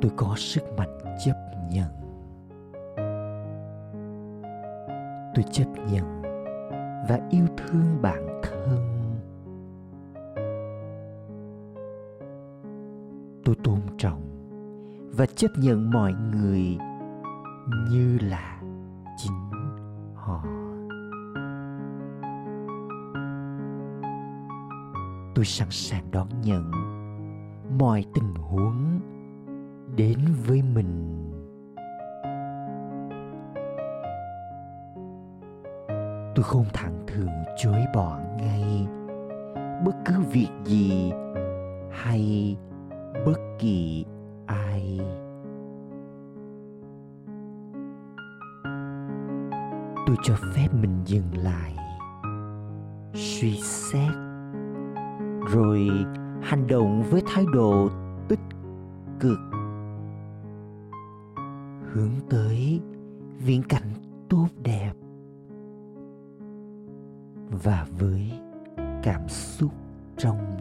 tôi có sức mạnh chấp nhận. Tôi chấp nhận và yêu thương bản thân. Tôi tôn trọng và chấp nhận mọi người như là chính họ. Tôi sẵn sàng đón nhận mọi tình huống đến với mình. Tôi không thẳng thường chối bỏ ngay bất cứ việc gì hay bất kỳ ai. Tôi cho phép mình dừng lại, suy xét, rồi hành động với thái độ tích cực hướng tới viễn cảnh tốt đẹp và với cảm xúc trong